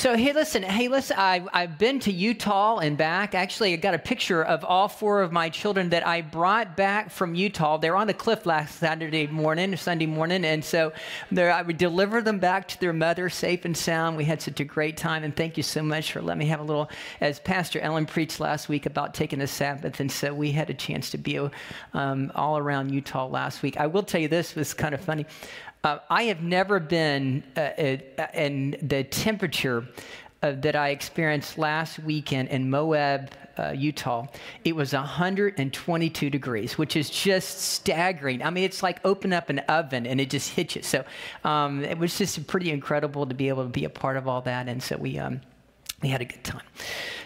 So hey, listen, hey, listen. I, I've been to Utah and back. Actually, I got a picture of all four of my children that I brought back from Utah. They're on the cliff last Saturday morning, Sunday morning, and so I would deliver them back to their mother, safe and sound. We had such a great time, and thank you so much for letting me have a little. As Pastor Ellen preached last week about taking a Sabbath, and so we had a chance to be um, all around Utah last week. I will tell you this was kind of funny. Uh, I have never been uh, uh, in the temperature uh, that I experienced last weekend in Moab, uh, Utah. It was 122 degrees, which is just staggering. I mean, it's like open up an oven and it just hits you. So um, it was just pretty incredible to be able to be a part of all that. And so we. Um, we had a good time.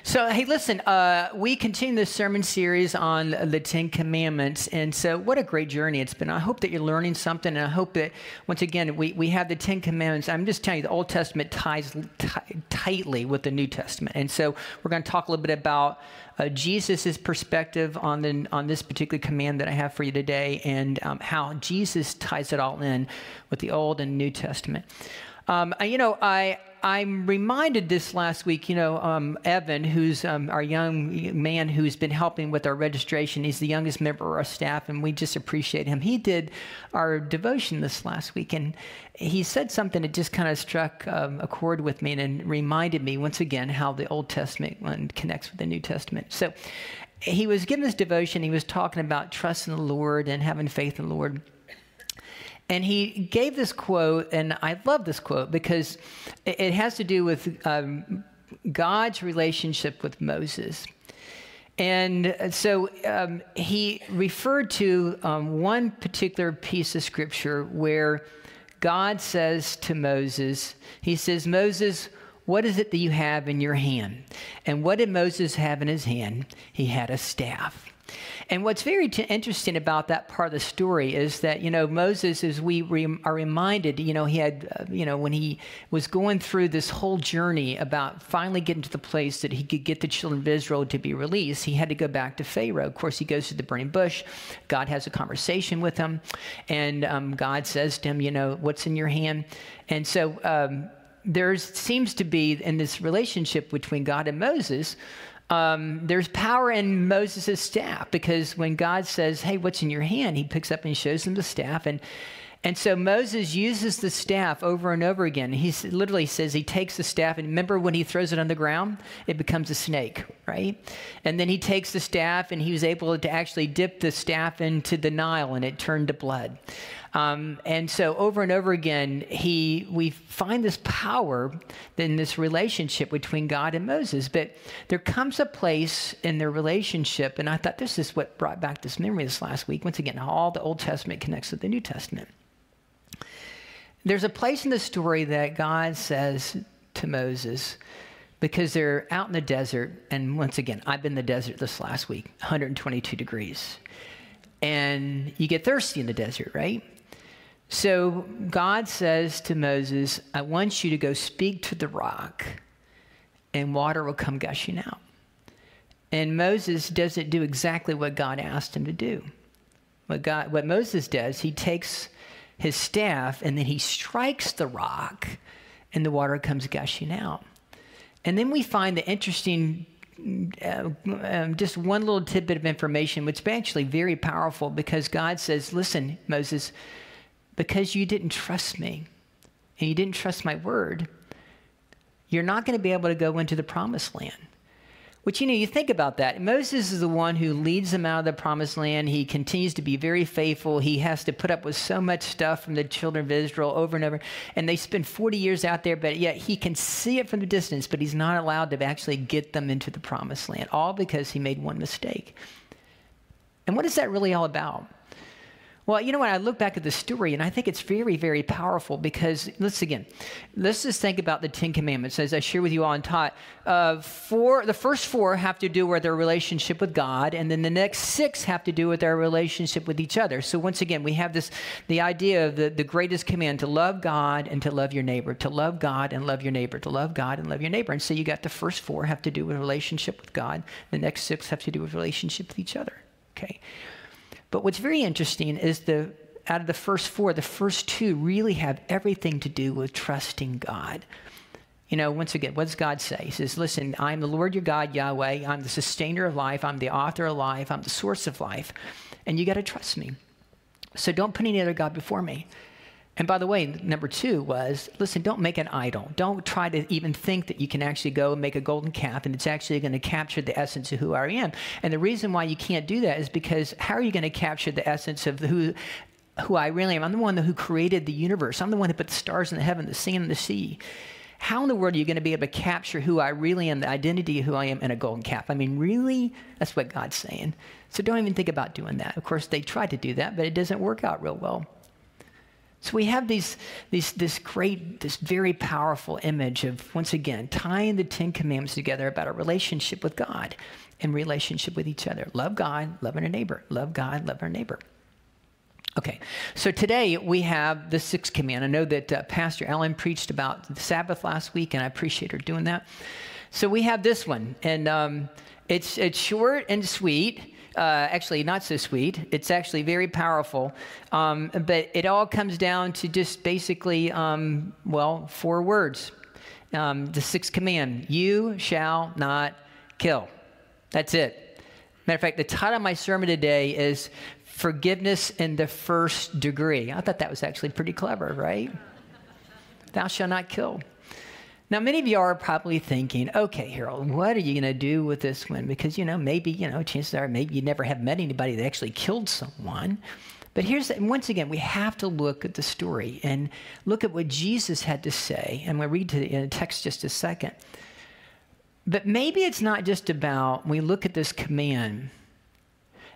So, hey, listen, uh, we continue this sermon series on the Ten Commandments. And so, what a great journey it's been. I hope that you're learning something. And I hope that, once again, we, we have the Ten Commandments. I'm just telling you, the Old Testament ties t- tightly with the New Testament. And so, we're going to talk a little bit about uh, Jesus' perspective on, the, on this particular command that I have for you today and um, how Jesus ties it all in with the Old and New Testament. Um, you know, I I'm reminded this last week, you know, um, Evan, who's um, our young man who's been helping with our registration, he's the youngest member of our staff, and we just appreciate him. He did our devotion this last week, and he said something that just kind of struck um, a chord with me and reminded me once again how the Old Testament connects with the New Testament. So he was giving this devotion, he was talking about trusting the Lord and having faith in the Lord. And he gave this quote, and I love this quote because it has to do with um, God's relationship with Moses. And so um, he referred to um, one particular piece of scripture where God says to Moses, He says, Moses, what is it that you have in your hand? And what did Moses have in his hand? He had a staff. And what's very t- interesting about that part of the story is that, you know, Moses, as we re- are reminded, you know, he had, uh, you know, when he was going through this whole journey about finally getting to the place that he could get the children of Israel to be released, he had to go back to Pharaoh. Of course, he goes to the burning bush. God has a conversation with him, and um, God says to him, you know, what's in your hand? And so, um, there seems to be in this relationship between God and Moses um, there's power in Moses' staff because when God says, Hey, what's in your hand? He picks up and shows him the staff. And, and so Moses uses the staff over and over again. He literally says he takes the staff, and remember when he throws it on the ground, it becomes a snake, right? And then he takes the staff, and he was able to actually dip the staff into the Nile, and it turned to blood. Um, and so over and over again, he we find this power in this relationship between God and Moses. But there comes a place in their relationship, and I thought this is what brought back this memory this last week. Once again, all the Old Testament connects with the New Testament. There's a place in the story that God says to Moses, because they're out in the desert, and once again, I've been in the desert this last week, 122 degrees. And you get thirsty in the desert, right? So God says to Moses, I want you to go speak to the rock, and water will come gushing out. And Moses doesn't do exactly what God asked him to do. What, God, what Moses does, he takes his staff and then he strikes the rock, and the water comes gushing out. And then we find the interesting uh, um, just one little tidbit of information, which is actually very powerful because God says, Listen, Moses, because you didn't trust me and you didn't trust my word, you're not going to be able to go into the promised land. Which, you know, you think about that. Moses is the one who leads them out of the promised land. He continues to be very faithful. He has to put up with so much stuff from the children of Israel over and over. And they spend 40 years out there, but yet he can see it from the distance, but he's not allowed to actually get them into the promised land, all because he made one mistake. And what is that really all about? Well, you know what? I look back at the story and I think it's very, very powerful because, let's again, let's just think about the Ten Commandments as I share with you all and taught. Uh, four, the first four have to do with their relationship with God, and then the next six have to do with their relationship with each other. So, once again, we have this the idea of the, the greatest command to love God and to love your neighbor, to love God and love your neighbor, to love God and love your neighbor. And so, you got the first four have to do with relationship with God, the next six have to do with relationship with each other. Okay. But what's very interesting is the out of the first four, the first two really have everything to do with trusting God. You know, once again, what does God say? He says, Listen, I'm the Lord your God, Yahweh. I'm the sustainer of life. I'm the author of life. I'm the source of life. And you got to trust me. So don't put any other God before me. And by the way, number two was listen, don't make an idol. Don't try to even think that you can actually go and make a golden calf and it's actually going to capture the essence of who I am. And the reason why you can't do that is because how are you going to capture the essence of who, who I really am? I'm the one who created the universe, I'm the one who put the stars in the heaven, the sand, and the sea how in the world are you going to be able to capture who I really am, the identity of who I am in a golden calf? I mean, really? That's what God's saying. So don't even think about doing that. Of course, they try to do that, but it doesn't work out real well. So we have these, these, this great, this very powerful image of, once again, tying the Ten Commandments together about a relationship with God and relationship with each other. Love God, love our neighbor. Love God, love our neighbor. Okay, so today we have the sixth command. I know that uh, Pastor Ellen preached about the Sabbath last week, and I appreciate her doing that. So we have this one, and um, it's it's short and sweet. Uh, actually, not so sweet. It's actually very powerful, um, but it all comes down to just basically, um, well, four words. Um, the sixth command: "You shall not kill." That's it. Matter of fact, the title of my sermon today is forgiveness in the first degree. I thought that was actually pretty clever, right? Thou shalt not kill. Now, many of you are probably thinking, okay, Harold, what are you going to do with this one? Because, you know, maybe, you know, chances are maybe you never have met anybody that actually killed someone. But here's, once again, we have to look at the story and look at what Jesus had to say. And we'll read to the text just a second. But maybe it's not just about, we look at this command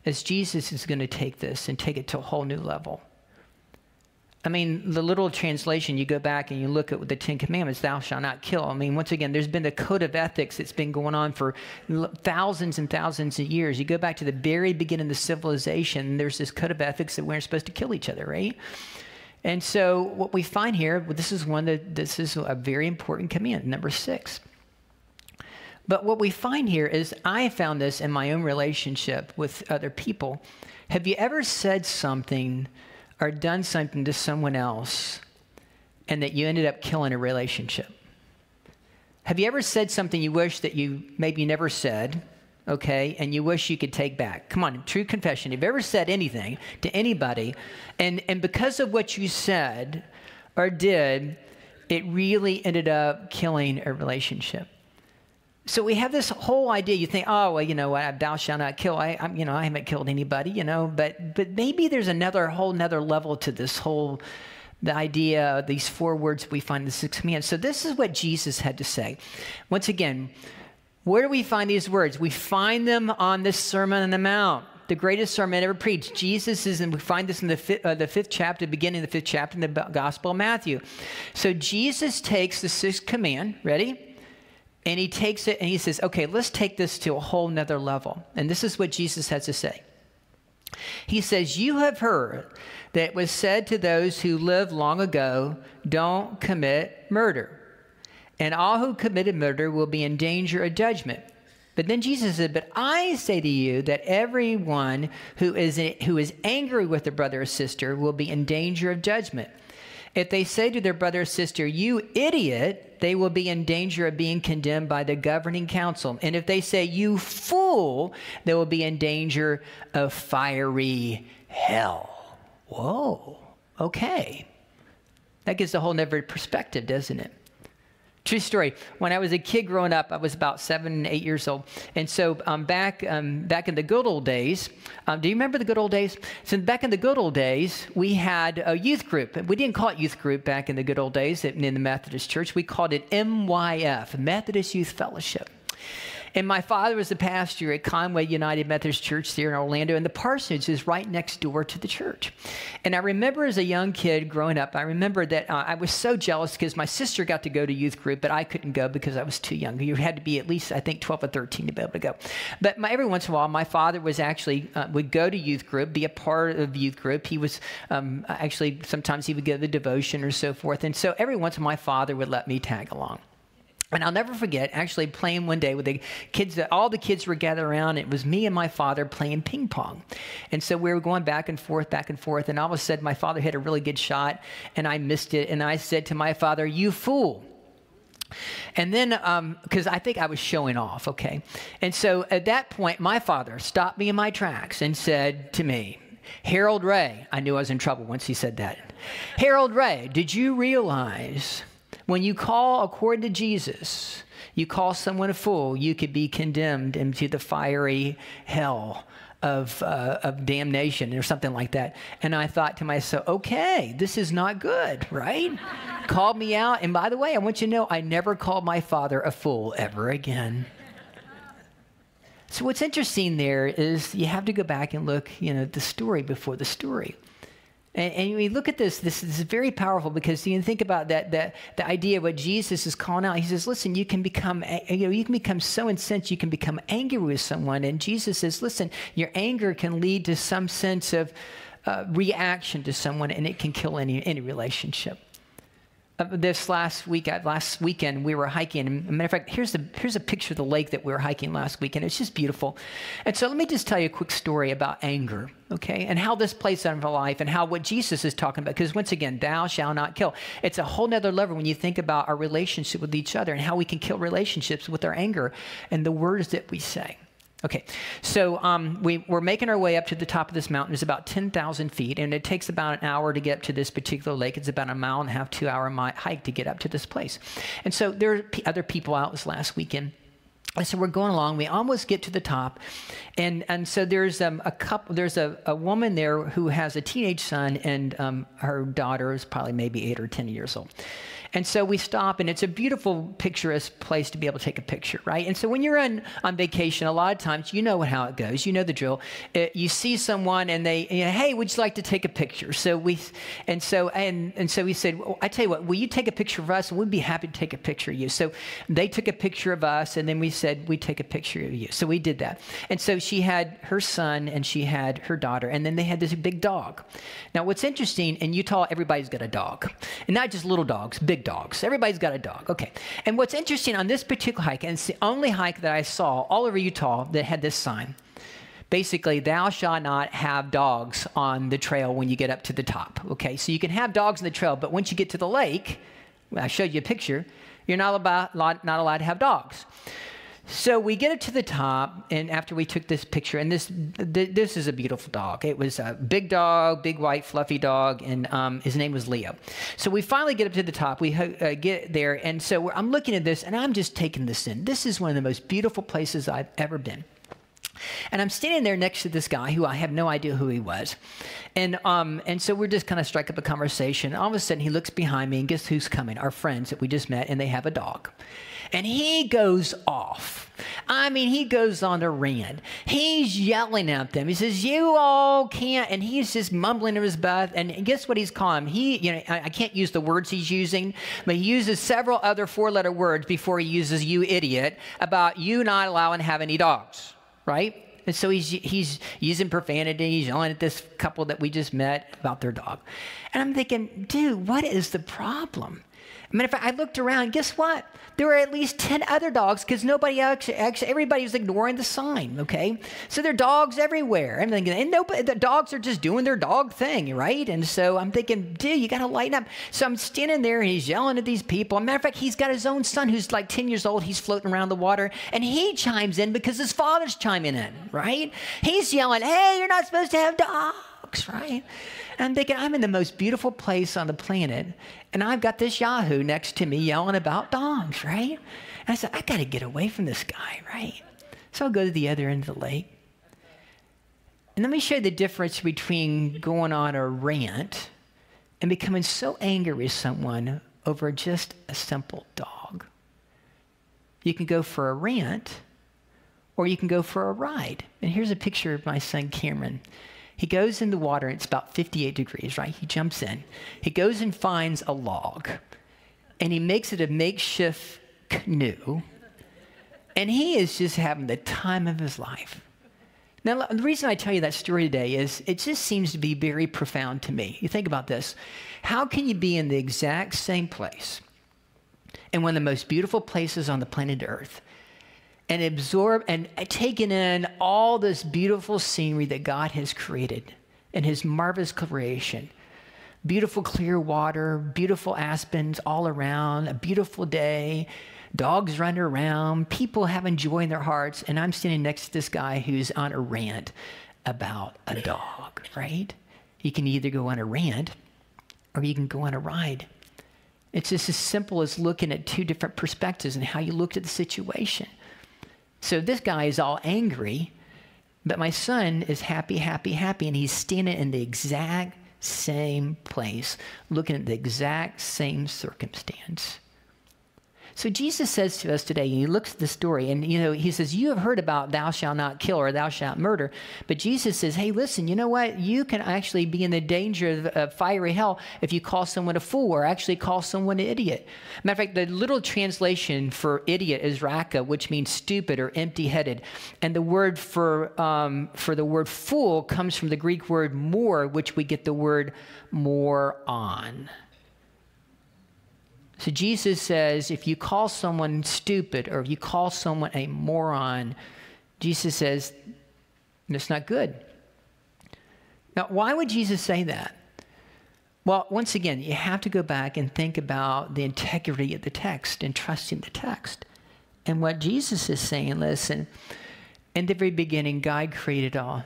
as Jesus is going to take this and take it to a whole new level. I mean, the literal translation, you go back and you look at the Ten Commandments, thou shalt not kill. I mean, once again, there's been a code of ethics that's been going on for thousands and thousands of years. You go back to the very beginning of civilization, there's this code of ethics that we aren't supposed to kill each other, right? And so what we find here, this is one that this is a very important command, number six. But what we find here is I found this in my own relationship with other people. Have you ever said something or done something to someone else and that you ended up killing a relationship? Have you ever said something you wish that you maybe never said, okay, and you wish you could take back? Come on, true confession. Have you ever said anything to anybody and, and because of what you said or did, it really ended up killing a relationship? So we have this whole idea. You think, oh, well, you know what? Thou shalt not kill. I, I'm, you know, I haven't killed anybody, you know. But, but maybe there's another whole another level to this whole, the idea. These four words we find in the sixth command. So this is what Jesus had to say. Once again, where do we find these words? We find them on this Sermon on the Mount the greatest sermon ever preached. Jesus is, and we find this in the fifth, uh, the fifth chapter, beginning of the fifth chapter in the Gospel of Matthew. So Jesus takes the sixth command, ready? And he takes it and he says, okay, let's take this to a whole nother level. And this is what Jesus has to say. He says, You have heard that was said to those who lived long ago, don't commit murder. And all who committed murder will be in danger of judgment. But then Jesus said, But I say to you that everyone who is, who is angry with a brother or sister will be in danger of judgment. If they say to their brother or sister, You idiot, they will be in danger of being condemned by the governing council. And if they say, You fool, they will be in danger of fiery hell. Whoa, okay. That gives a whole different perspective, doesn't it? True story. When I was a kid growing up, I was about seven, eight years old, and so um, back um, back in the good old days, um, do you remember the good old days? So back in the good old days, we had a youth group. We didn't call it youth group back in the good old days in the Methodist Church. We called it MYF, Methodist Youth Fellowship. And my father was the pastor at Conway United Methodist Church here in Orlando, and the parsonage is right next door to the church. And I remember as a young kid growing up, I remember that uh, I was so jealous because my sister got to go to youth group, but I couldn't go because I was too young. You had to be at least, I think, 12 or 13 to be able to go. But my, every once in a while, my father was actually, uh, would go to youth group, be a part of youth group. He was um, actually, sometimes he would go to the devotion or so forth. And so every once in a while, my father would let me tag along. And I'll never forget actually playing one day with the kids, all the kids were gathered around. It was me and my father playing ping pong. And so we were going back and forth, back and forth. And all of a sudden, my father hit a really good shot and I missed it. And I said to my father, You fool. And then, because um, I think I was showing off, okay? And so at that point, my father stopped me in my tracks and said to me, Harold Ray, I knew I was in trouble once he said that. Harold Ray, did you realize when you call according to Jesus, you call someone a fool, you could be condemned into the fiery hell of, uh, of damnation or something like that. And I thought to myself, okay, this is not good, right? called me out. And by the way, I want you to know I never called my father a fool ever again. So what's interesting there is you have to go back and look, you know, the story before the story. And, and we look at this, this, this is very powerful because you can think about that, that the idea of what Jesus is calling out. He says, listen, you can become, you know, you can become so incensed, you can become angry with someone. And Jesus says, listen, your anger can lead to some sense of uh, reaction to someone and it can kill any, any relationship. This last week, last weekend, we were hiking. And matter of fact, here's here's a picture of the lake that we were hiking last weekend. It's just beautiful. And so, let me just tell you a quick story about anger, okay, and how this plays out in our life, and how what Jesus is talking about. Because once again, thou shalt not kill. It's a whole nother level when you think about our relationship with each other and how we can kill relationships with our anger and the words that we say. Okay, so um, we, we're making our way up to the top of this mountain. It's about 10,000 feet, and it takes about an hour to get to this particular lake. It's about a mile and a half, two hour hike to get up to this place. And so there are other people out this last weekend. And so we're going along. We almost get to the top, and and so there's um, a couple. There's a, a woman there who has a teenage son, and um, her daughter is probably maybe eight or ten years old. And so we stop, and it's a beautiful, picturesque place to be able to take a picture, right? And so when you're on, on vacation, a lot of times you know how it goes. You know the drill. Uh, you see someone, and they, you know, hey, would you like to take a picture? So we, and so and and so we said, well, I tell you what, will you take a picture of us? We'd be happy to take a picture of you. So they took a picture of us, and then we said we'd take a picture of you. So we did that. And so she had her son, and she had her daughter, and then they had this big dog. Now, what's interesting in Utah, everybody's got a dog, and not just little dogs, big dogs. Everybody's got a dog. Okay. And what's interesting on this particular hike, and it's the only hike that I saw all over Utah that had this sign. Basically, thou shalt not have dogs on the trail when you get up to the top. Okay, so you can have dogs on the trail, but once you get to the lake, I showed you a picture, you're not, about, not allowed to have dogs. So we get it to the top, and after we took this picture, and this th- this is a beautiful dog. It was a big dog, big white fluffy dog, and um, his name was Leo. So we finally get up to the top. We uh, get there, and so I'm looking at this, and I'm just taking this in. This is one of the most beautiful places I've ever been. And I'm standing there next to this guy who I have no idea who he was. And, um, and so we're just kind of strike up a conversation. All of a sudden, he looks behind me, and guess who's coming? Our friends that we just met, and they have a dog. And he goes off. I mean, he goes on a rant. He's yelling at them. He says, You all can't. And he's just mumbling in his breath. And guess what he's calling them? He, you know, I, I can't use the words he's using, but he uses several other four letter words before he uses you idiot about you not allowing to have any dogs, right? And so he's, he's using profanity. He's yelling at this couple that we just met about their dog. And I'm thinking, dude, what is the problem? Matter of fact, I looked around. Guess what? There were at least 10 other dogs because nobody actually, actually, everybody was ignoring the sign, okay? So there are dogs everywhere. I'm thinking, and nobody, the dogs are just doing their dog thing, right? And so I'm thinking, dude, you got to lighten up. So I'm standing there and he's yelling at these people. A matter of fact, he's got his own son who's like 10 years old. He's floating around the water and he chimes in because his father's chiming in, right? He's yelling, hey, you're not supposed to have dogs, right? And I'm thinking, I'm in the most beautiful place on the planet, and I've got this Yahoo next to me yelling about dogs, right? And I said, I got to get away from this guy, right? So I'll go to the other end of the lake. And let me show you the difference between going on a rant and becoming so angry with someone over just a simple dog. You can go for a rant or you can go for a ride. And here's a picture of my son Cameron. He goes in the water, it's about 58 degrees, right? He jumps in. He goes and finds a log, and he makes it a makeshift canoe, and he is just having the time of his life. Now, the reason I tell you that story today is it just seems to be very profound to me. You think about this. How can you be in the exact same place in one of the most beautiful places on the planet Earth and absorb and taken in all this beautiful scenery that God has created in his marvelous creation. beautiful clear water, beautiful aspens all around, a beautiful day, dogs running around, people having joy in their hearts, and I'm standing next to this guy who's on a rant about a dog, right? You can either go on a rant or you can go on a ride. It's just as simple as looking at two different perspectives and how you looked at the situation. So this guy is all angry, but my son is happy, happy, happy, and he's standing in the exact same place, looking at the exact same circumstance. So Jesus says to us today, and he looks at the story and you know, he says, You have heard about thou shalt not kill or thou shalt murder. But Jesus says, Hey, listen, you know what? You can actually be in the danger of, of fiery hell if you call someone a fool or actually call someone an idiot. Matter of fact, the little translation for idiot is raka, which means stupid or empty headed. And the word for um, for the word fool comes from the Greek word more, which we get the word more on. So Jesus says if you call someone stupid or if you call someone a moron, Jesus says it's not good. Now, why would Jesus say that? Well, once again, you have to go back and think about the integrity of the text and trusting the text. And what Jesus is saying, listen, in the very beginning, God created all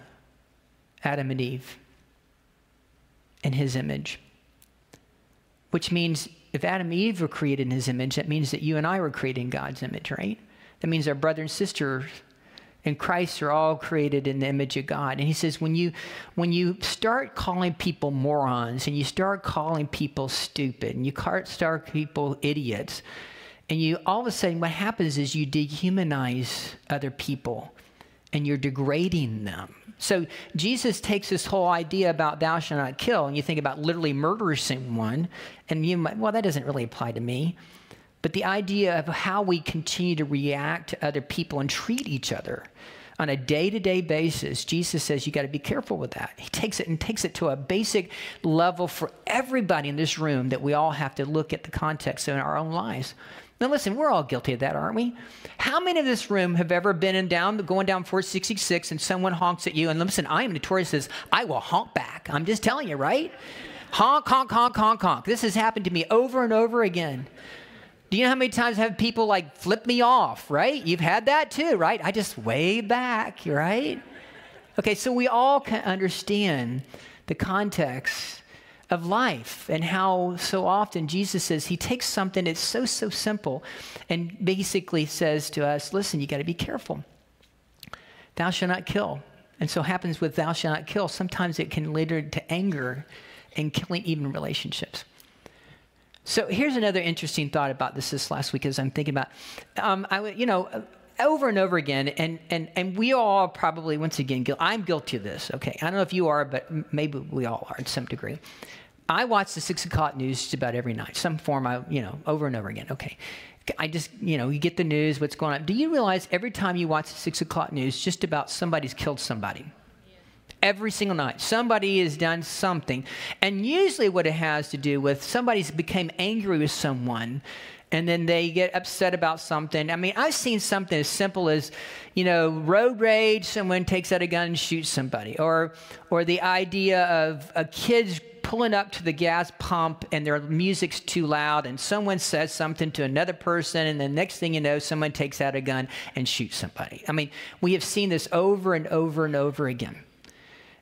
Adam and Eve in his image, which means if Adam and Eve were created in his image, that means that you and I were created in God's image, right? That means our brother and sister in Christ are all created in the image of God. And he says when you when you start calling people morons and you start calling people stupid and you start calling people idiots, and you all of a sudden what happens is you dehumanize other people and you're degrading them. So Jesus takes this whole idea about thou shalt not kill, and you think about literally murdering someone, and you might, well, that doesn't really apply to me. But the idea of how we continue to react to other people and treat each other on a day-to-day basis, Jesus says you got to be careful with that. He takes it and takes it to a basic level for everybody in this room that we all have to look at the context in our own lives. Now, listen, we're all guilty of that, aren't we? How many of this room have ever been in down, going down 466 and someone honks at you? And listen, I am notorious as I will honk back. I'm just telling you, right? Honk, honk, honk, honk, honk. This has happened to me over and over again. Do you know how many times have people like flip me off, right? You've had that too, right? I just wave back, right? Okay, so we all can understand the context of life and how so often Jesus says he takes something that's so, so simple and basically says to us, listen, you got to be careful. Thou shalt not kill. And so happens with thou shalt not kill. Sometimes it can lead to anger and killing even relationships. So here's another interesting thought about this this last week as I'm thinking about, um, I, you know, over and over again, and, and, and we all probably, once again, I'm guilty of this, okay? I don't know if you are, but maybe we all are to some degree. I watch the six o'clock news just about every night, some form, I, you know, over and over again. Okay. I just, you know, you get the news, what's going on. Do you realize every time you watch the six o'clock news, just about somebody's killed somebody? Every single night, somebody has done something. And usually, what it has to do with somebody's became angry with someone and then they get upset about something. I mean, I've seen something as simple as, you know, road rage, someone takes out a gun and shoots somebody, or, or the idea of a kid's pulling up to the gas pump and their music's too loud and someone says something to another person and the next thing you know someone takes out a gun and shoots somebody. I mean we have seen this over and over and over again.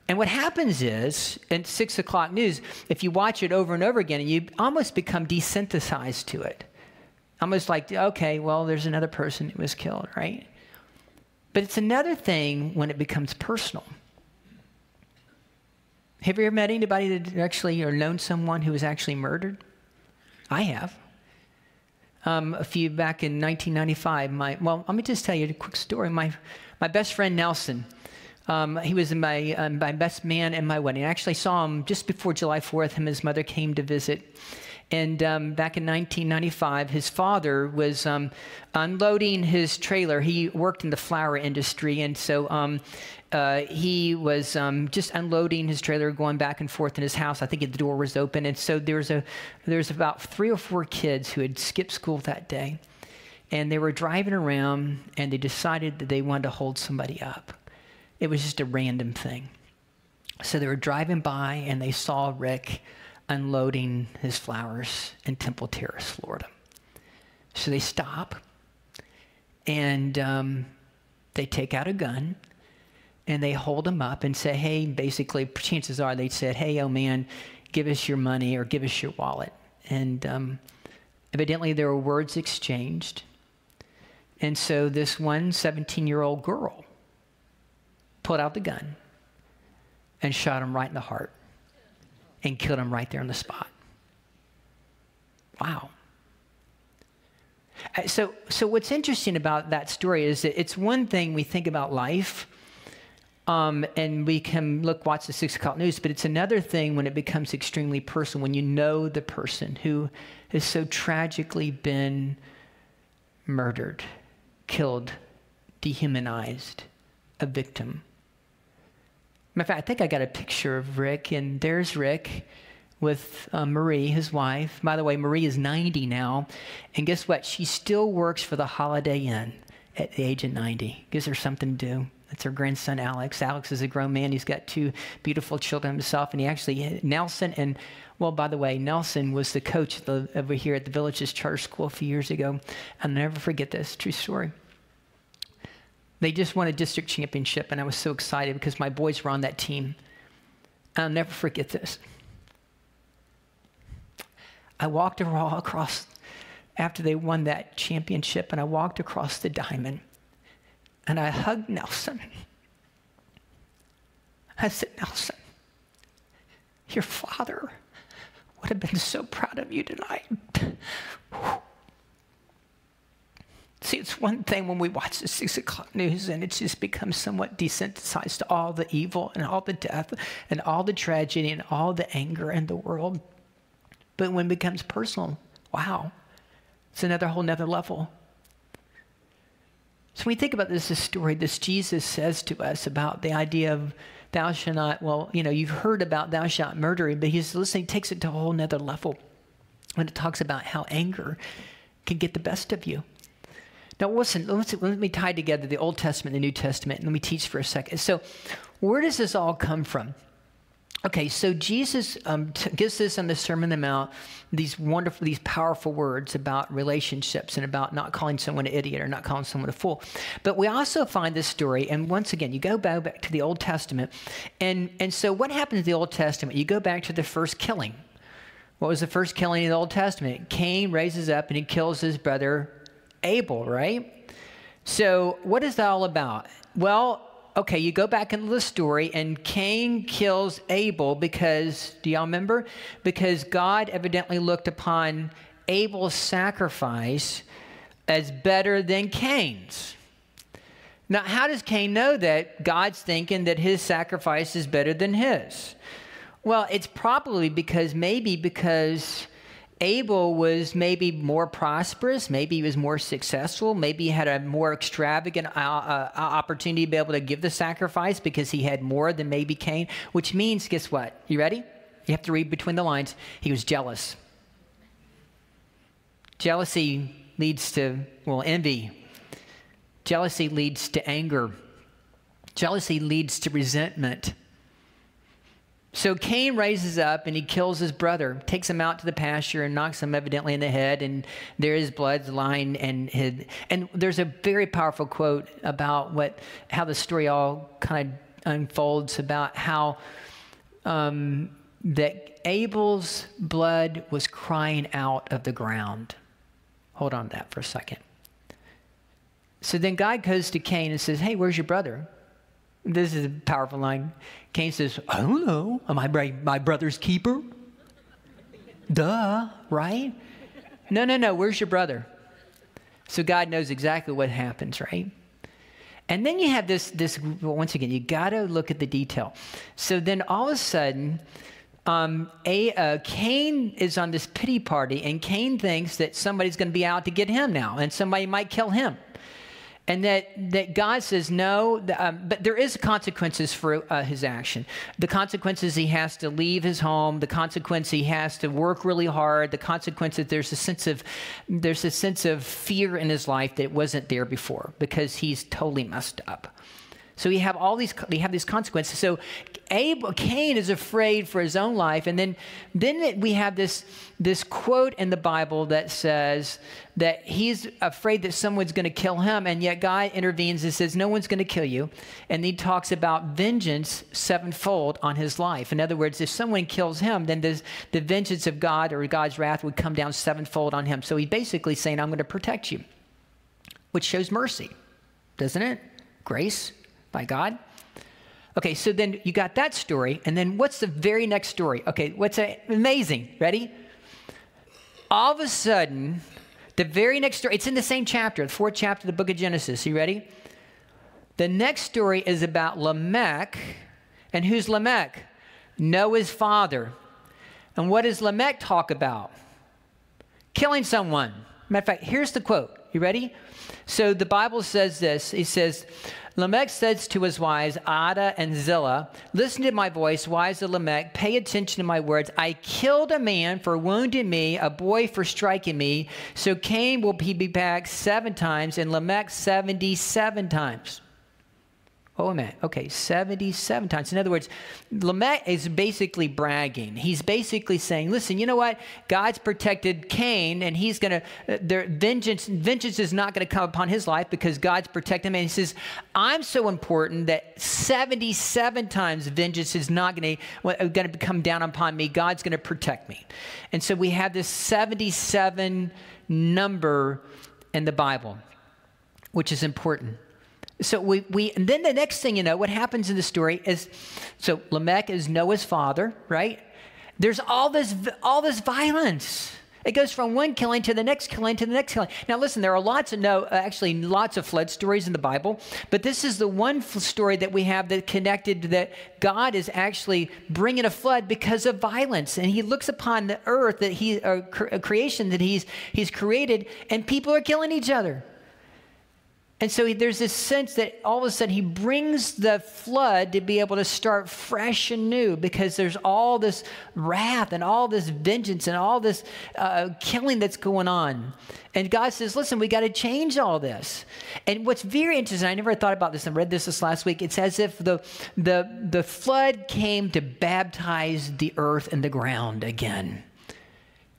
And what happens is in six o'clock news if you watch it over and over again and you almost become desensitized to it. Almost like okay well there's another person who was killed right? But it's another thing when it becomes personal have you ever met anybody that actually or known someone who was actually murdered? I have. Um, a few back in 1995, my well, let me just tell you a quick story. My my best friend Nelson, um, he was my uh, my best man in my wedding. I actually saw him just before July 4th. Him and his mother came to visit, and um, back in 1995, his father was um, unloading his trailer. He worked in the flower industry, and so um, uh, he was um, just unloading his trailer, going back and forth in his house. I think the door was open, and so there was a about three or four kids who had skipped school that day, and they were driving around, and they decided that they wanted to hold somebody up. It was just a random thing. So they were driving by, and they saw Rick unloading his flowers in Temple Terrace, Florida. So they stop and um, they take out a gun and they hold him up and say, hey, basically, chances are they said, hey, oh man, give us your money or give us your wallet. And um, evidently there were words exchanged. And so this one 17 year old girl pulled out the gun and shot him right in the heart and killed him right there on the spot. Wow. Uh, so, so what's interesting about that story is that it's one thing we think about life, um, and we can look, watch the six o'clock news, but it's another thing when it becomes extremely personal, when you know the person who has so tragically been murdered, killed, dehumanized, a victim. Matter of fact, I think I got a picture of Rick, and there's Rick with uh, Marie, his wife. By the way, Marie is 90 now. And guess what? She still works for the Holiday Inn at the age of 90. Gives her something to do. That's her grandson, Alex. Alex is a grown man. He's got two beautiful children himself. And he actually, Nelson, and well, by the way, Nelson was the coach the, over here at the Villages Charter School a few years ago. I'll never forget this. True story. They just won a district championship, and I was so excited because my boys were on that team. I'll never forget this. I walked across after they won that championship, and I walked across the diamond, and I hugged Nelson. I said, Nelson, your father would have been so proud of you tonight. See, it's one thing when we watch the six o'clock news and it just becomes somewhat desensitized to all the evil and all the death and all the tragedy and all the anger in the world. But when it becomes personal, wow, it's another whole nother level. So when we think about this, this story, this Jesus says to us about the idea of thou shalt not, well, you know, you've heard about thou shalt murder, but he's listening, takes it to a whole nother level when it talks about how anger can get the best of you. Now, listen, let me tie together the Old Testament and the New Testament, and let me teach for a second. So, where does this all come from? Okay, so Jesus um, gives this on the Sermon on the Mount these wonderful, these powerful words about relationships and about not calling someone an idiot or not calling someone a fool. But we also find this story, and once again, you go back, to the Old Testament, and and so what happens in the Old Testament? You go back to the first killing. What was the first killing in the Old Testament? Cain raises up and he kills his brother Abel, right? So, what is that all about? Well, okay, you go back into the story, and Cain kills Abel because, do y'all remember? Because God evidently looked upon Abel's sacrifice as better than Cain's. Now, how does Cain know that God's thinking that his sacrifice is better than his? Well, it's probably because, maybe because Abel was maybe more prosperous, maybe he was more successful, maybe he had a more extravagant uh, uh, opportunity to be able to give the sacrifice because he had more than maybe Cain, which means, guess what? You ready? You have to read between the lines. He was jealous. Jealousy leads to, well, envy. Jealousy leads to anger. Jealousy leads to resentment. So Cain raises up and he kills his brother, takes him out to the pasture and knocks him evidently in the head, and there is blood lying and hid. And there's a very powerful quote about what how the story all kind of unfolds about how um, that Abel's blood was crying out of the ground. Hold on to that for a second. So then God goes to Cain and says, Hey, where's your brother? This is a powerful line. Cain says, I don't know. Am I my brother's keeper? Duh, right? No, no, no. Where's your brother? So God knows exactly what happens, right? And then you have this, this once again, you got to look at the detail. So then all of a sudden, um, a, uh, Cain is on this pity party, and Cain thinks that somebody's going to be out to get him now, and somebody might kill him and that, that God says no, um, but there is consequences for uh, his action. The consequences he has to leave his home. The consequence he has to work really hard. The consequences there's a sense of there's a sense of fear in his life that wasn't there before because he's totally messed up. So we have all these, we have these consequences. So Abel, Cain is afraid for his own life. And then, then we have this, this quote in the Bible that says that he's afraid that someone's going to kill him. And yet God intervenes and says, no one's going to kill you. And he talks about vengeance sevenfold on his life. In other words, if someone kills him, then the vengeance of God or God's wrath would come down sevenfold on him. So he's basically saying, I'm going to protect you, which shows mercy, doesn't it? Grace by God. Okay, so then you got that story, and then what's the very next story? Okay, what's a, amazing? Ready? All of a sudden, the very next story, it's in the same chapter, the fourth chapter of the book of Genesis. You ready? The next story is about Lamech. And who's Lamech? Noah's father. And what does Lamech talk about? Killing someone. Matter of fact, here's the quote. You ready? So the Bible says this. He says, Lamech says to his wives, Adah and Zillah, Listen to my voice, wives of Lamech, pay attention to my words. I killed a man for wounding me, a boy for striking me. So Cain will be back seven times, and Lamech 77 times. Oh, minute. Okay, 77 times. In other words, Lamech is basically bragging. He's basically saying, listen, you know what? God's protected Cain, and he's going to, uh, their vengeance, vengeance is not going to come upon his life because God's protected him. And he says, I'm so important that 77 times vengeance is not going going to come down upon me. God's going to protect me. And so we have this 77 number in the Bible, which is important. So we, we and then the next thing you know, what happens in the story is so Lamech is Noah's father, right? There's all this all this violence. It goes from one killing to the next killing to the next killing. Now, listen, there are lots of no, uh, actually, lots of flood stories in the Bible, but this is the one story that we have that connected that God is actually bringing a flood because of violence, and He looks upon the earth that He, uh, a uh, creation that He's He's created, and people are killing each other. And so there's this sense that all of a sudden he brings the flood to be able to start fresh and new because there's all this wrath and all this vengeance and all this uh, killing that's going on. And God says, listen, we got to change all this. And what's very interesting, I never thought about this and read this this last week. It's as if the, the, the flood came to baptize the earth and the ground again.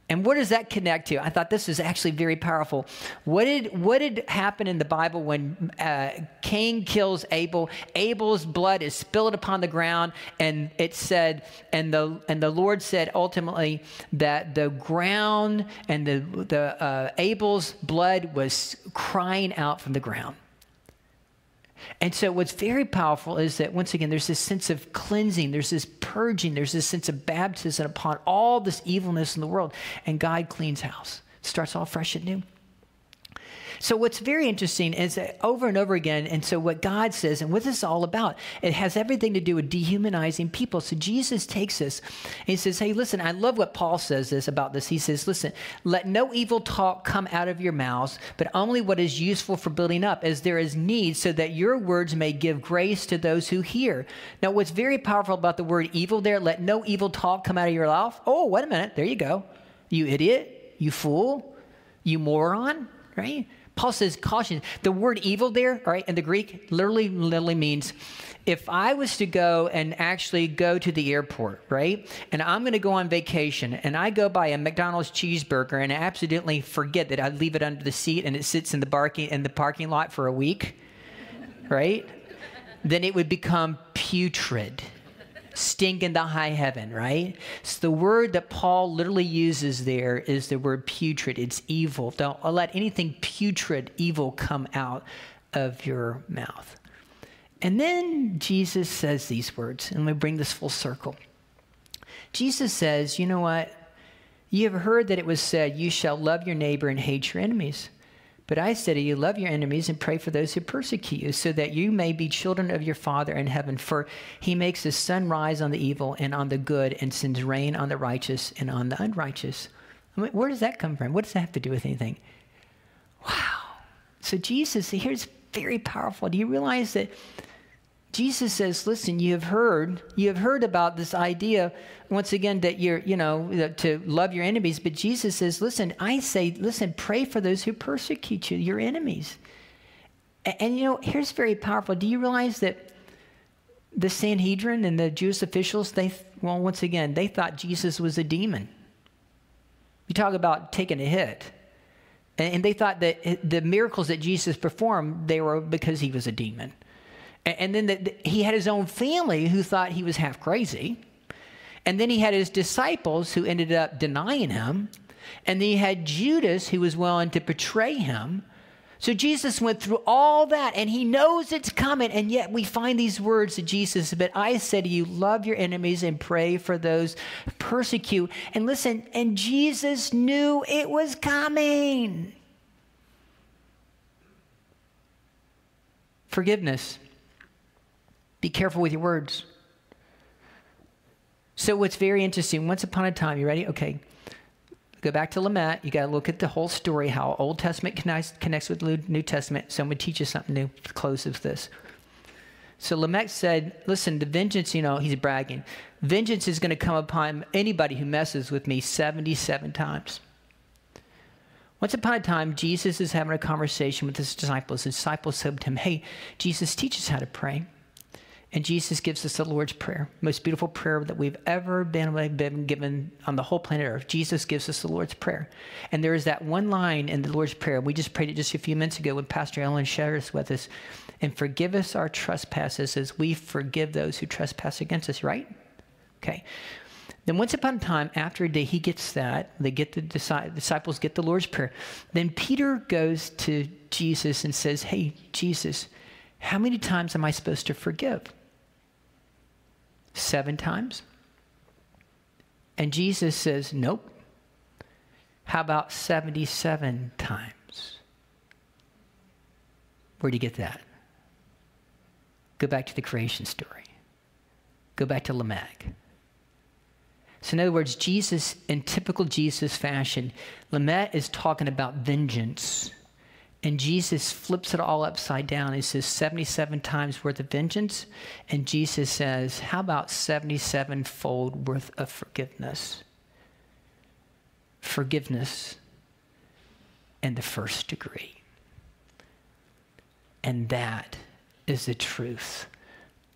And what does that connect to? I thought this is actually very powerful. What did, what did happen in the Bible when uh, Cain kills Abel? Abel's blood is spilled upon the ground, and it said, and the, and the Lord said ultimately that the ground and the, the uh, Abel's blood was crying out from the ground. And so, what's very powerful is that once again, there's this sense of cleansing, there's this purging, there's this sense of baptism upon all this evilness in the world. And God cleans house, starts all fresh and new. So, what's very interesting is that over and over again, and so what God says, and what this is all about, it has everything to do with dehumanizing people. So, Jesus takes this and he says, Hey, listen, I love what Paul says this about this. He says, Listen, let no evil talk come out of your mouths, but only what is useful for building up, as there is need, so that your words may give grace to those who hear. Now, what's very powerful about the word evil there, let no evil talk come out of your mouth. Oh, wait a minute. There you go. You idiot. You fool. You moron, right? Paul says caution. The word evil there, all right, in the Greek, literally, literally means if I was to go and actually go to the airport, right, and I'm going to go on vacation, and I go buy a McDonald's cheeseburger and I accidentally forget that I leave it under the seat and it sits in the parking in the parking lot for a week, right, then it would become putrid stink in the high heaven, right? So the word that Paul literally uses there is the word putrid. It's evil. Don't let anything putrid, evil come out of your mouth. And then Jesus says these words, and we bring this full circle. Jesus says, You know what? You have heard that it was said, You shall love your neighbor and hate your enemies. But I say to you, love your enemies and pray for those who persecute you, so that you may be children of your Father in heaven. For he makes the sun rise on the evil and on the good, and sends rain on the righteous and on the unrighteous. I mean, where does that come from? What does that have to do with anything? Wow. So Jesus, here's very powerful. Do you realize that Jesus says, listen, you have heard, you have heard about this idea, once again, that you're, you know, to love your enemies. But Jesus says, listen, I say, listen, pray for those who persecute you, your enemies. And, and you know, here's very powerful. Do you realize that the Sanhedrin and the Jewish officials, they, well, once again, they thought Jesus was a demon. You talk about taking a hit. And, and they thought that eh, the miracles that Jesus performed, they were because he was a demon. And, then the, the, he had his own family who thought he was half crazy. And then he had his disciples who ended up denying him. And then he had Judas who was willing to betray him. So Jesus went through all that and he knows it's coming. And yet we find these words of Jesus, but I said to you, love your enemies and pray for those persecute. And listen, and Jesus knew it was coming. Forgiveness. Be careful with your words. So, what's very interesting, once upon a time, you ready? Okay. Go back to Lamech. You got to look at the whole story, how Old Testament connects, with New Testament. So I'm going to teach you something new to close with this. So Lamech said, Listen, the vengeance, you know, he's bragging. Vengeance is going to come upon anybody who messes with me 77 times. Once upon a time, Jesus is having a conversation with his disciples. His disciples said to him, Hey, Jesus, teach us how to pray. And Jesus gives us the Lord's Prayer, most beautiful prayer that we've ever been, been given on the whole planet Earth. Jesus gives us the Lord's Prayer. And there is that one line in the Lord's Prayer. We just prayed it just a few minutes ago when Pastor Ellen shared this with us. And forgive us our trespasses as we forgive those who trespass against us, right? Okay. Then once upon a time, after a day, he gets that. They get the disciples get the Lord's Prayer. Then Peter goes to Jesus and says, Hey, Jesus, how many times am I supposed to forgive? Seven times? And Jesus says, Nope. How about 77 times? Where do you get that? Go back to the creation story. Go back to Lamech. So, in other words, Jesus, in typical Jesus fashion, Lamech is talking about vengeance and Jesus flips it all upside down. He says 77 times worth of vengeance. And Jesus says, How about 77 fold worth of forgiveness? Forgiveness in the first degree. And that is the truth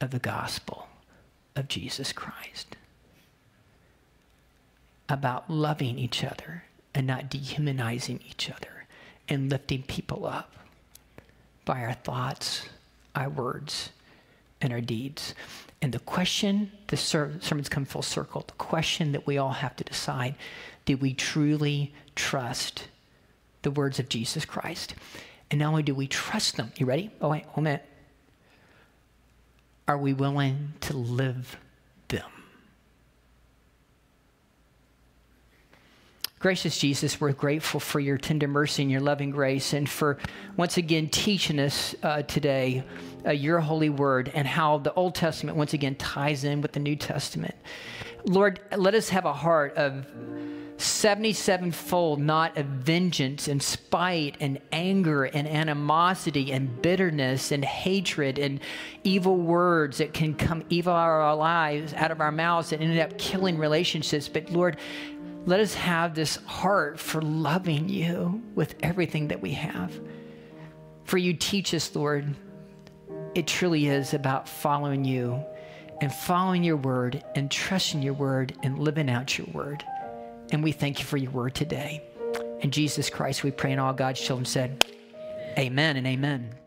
of the gospel of Jesus Christ about loving each other and not dehumanizing each other and lifting people up by our thoughts, our words, and our deeds. And the question, the ser- sermons come full circle. The question that we all have to decide do we truly trust the words of Jesus Christ? And not only do we trust them, you ready? Oh, wait, a minute. Are we willing to live them? Gracious Jesus, we're grateful for your tender mercy and your loving grace, and for once again teaching us uh, today uh, your holy word and how the Old Testament once again ties in with the New Testament. Lord, let us have a heart of 77 fold, not of vengeance and spite and anger and animosity and bitterness and hatred and evil words that can come evil out of our lives, out of our mouths and end up killing relationships. But Lord, let us have this heart for loving you with everything that we have. For you teach us, Lord, it truly is about following you and following your word and trusting your word and living out your word. And we thank you for your word today. In Jesus Christ, we pray, and all God's children said, Amen, amen and amen.